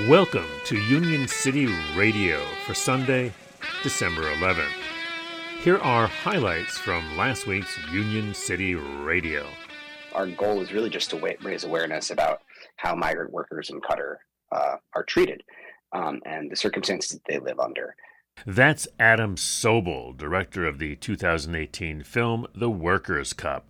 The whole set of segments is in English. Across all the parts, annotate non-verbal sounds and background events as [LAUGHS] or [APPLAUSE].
Welcome to Union City Radio for Sunday, December 11th. Here are highlights from last week's Union City Radio. Our goal is really just to raise awareness about how migrant workers in Qatar uh, are treated um, and the circumstances that they live under. That's Adam Sobel, director of the 2018 film The Workers' Cup,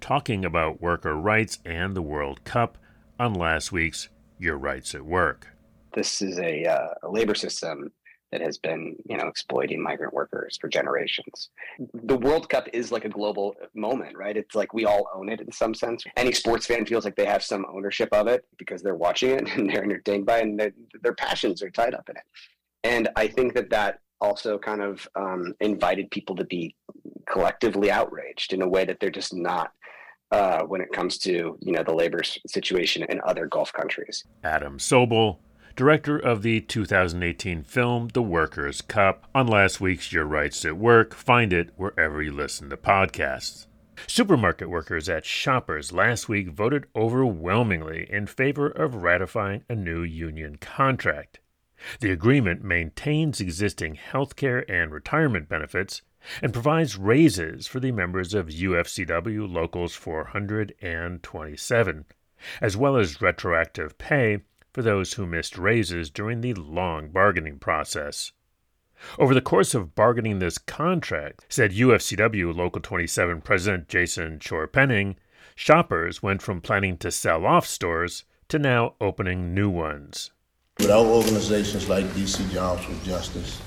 talking about worker rights and the World Cup on last week's Your Rights at Work this is a, uh, a labor system that has been you know exploiting migrant workers for generations. The world cup is like a global moment right? It's like we all own it in some sense. Any sports fan feels like they have some ownership of it because they're watching it [LAUGHS] and they're entertained by it and their passions are tied up in it. And i think that that also kind of um, invited people to be collectively outraged in a way that they're just not uh, when it comes to you know the labor situation in other Gulf countries. Adam Sobel, director of the 2018 film The Workers' Cup, on last week's Your Rights at Work. Find it wherever you listen to podcasts. Supermarket workers at Shoppers last week voted overwhelmingly in favor of ratifying a new union contract. The agreement maintains existing health care and retirement benefits and provides raises for the members of UFCW Locals 427, as well as retroactive pay for those who missed raises during the long bargaining process. Over the course of bargaining this contract, said UFCW Local 27 President Jason Chorpenning, shoppers went from planning to sell off stores to now opening new ones. Without organizations like DC Jobs with Justice,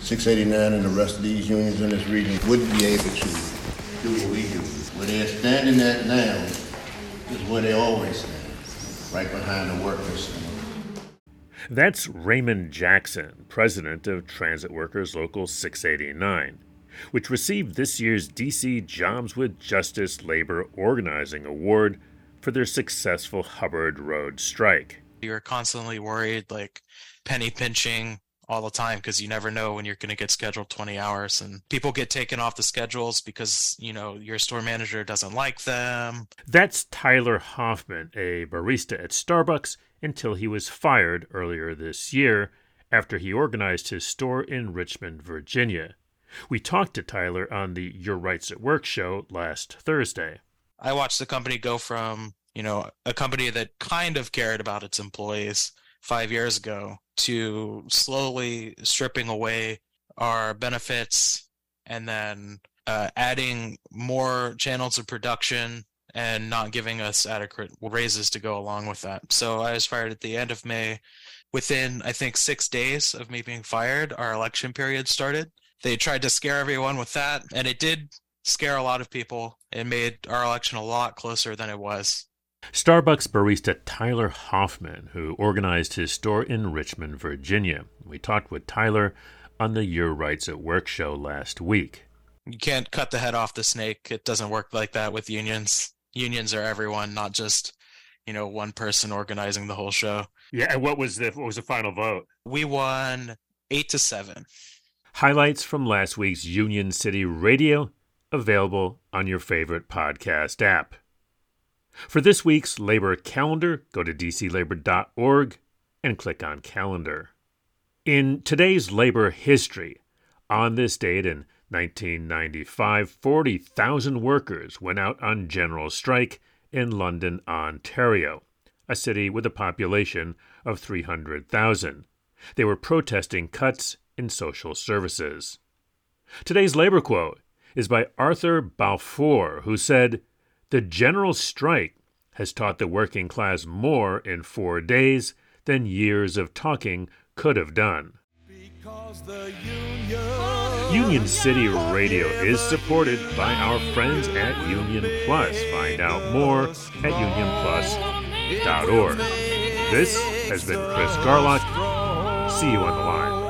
689 and the rest of these unions in this region wouldn't be able to do what we do. Where they're standing at now is where they always stand right behind the workers. That's Raymond Jackson, president of Transit Workers Local 689, which received this year's DC Jobs with Justice Labor Organizing Award for their successful Hubbard Road strike. You're constantly worried, like penny pinching all the time because you never know when you're going to get scheduled 20 hours and people get taken off the schedules because you know your store manager doesn't like them. That's tyler hoffman a barista at starbucks until he was fired earlier this year after he organized his store in richmond virginia. We talked to tyler on the your rights at work show last thursday. I watched the company go from you know a company that kind of cared about its employees five years ago to slowly stripping away our benefits and then uh, adding more channels of production and not giving us adequate raises to go along with that. So I was fired at the end of May. Within, I think, six days of me being fired, our election period started. They tried to scare everyone with that, and it did scare a lot of people. It made our election a lot closer than it was. Starbucks barista Tyler Hoffman, who organized his store in Richmond, Virginia. We talked with Tyler on the Your Rights at Work show last week. You can't cut the head off the snake. It doesn't work like that with unions. Unions are everyone, not just, you know, one person organizing the whole show. Yeah, and what was the what was the final vote? We won 8 to 7. Highlights from last week's Union City Radio available on your favorite podcast app. For this week's labor calendar, go to dclabor.org and click on Calendar. In today's labor history, on this date in 1995, 40,000 workers went out on general strike in London, Ontario, a city with a population of 300,000. They were protesting cuts in social services. Today's labor quote is by Arthur Balfour, who said, the general strike has taught the working class more in four days than years of talking could have done. Union, Union City Radio is supported by our friends at Union Plus. Find out more at unionplus.org. This has been Chris Garlock. See you on the line.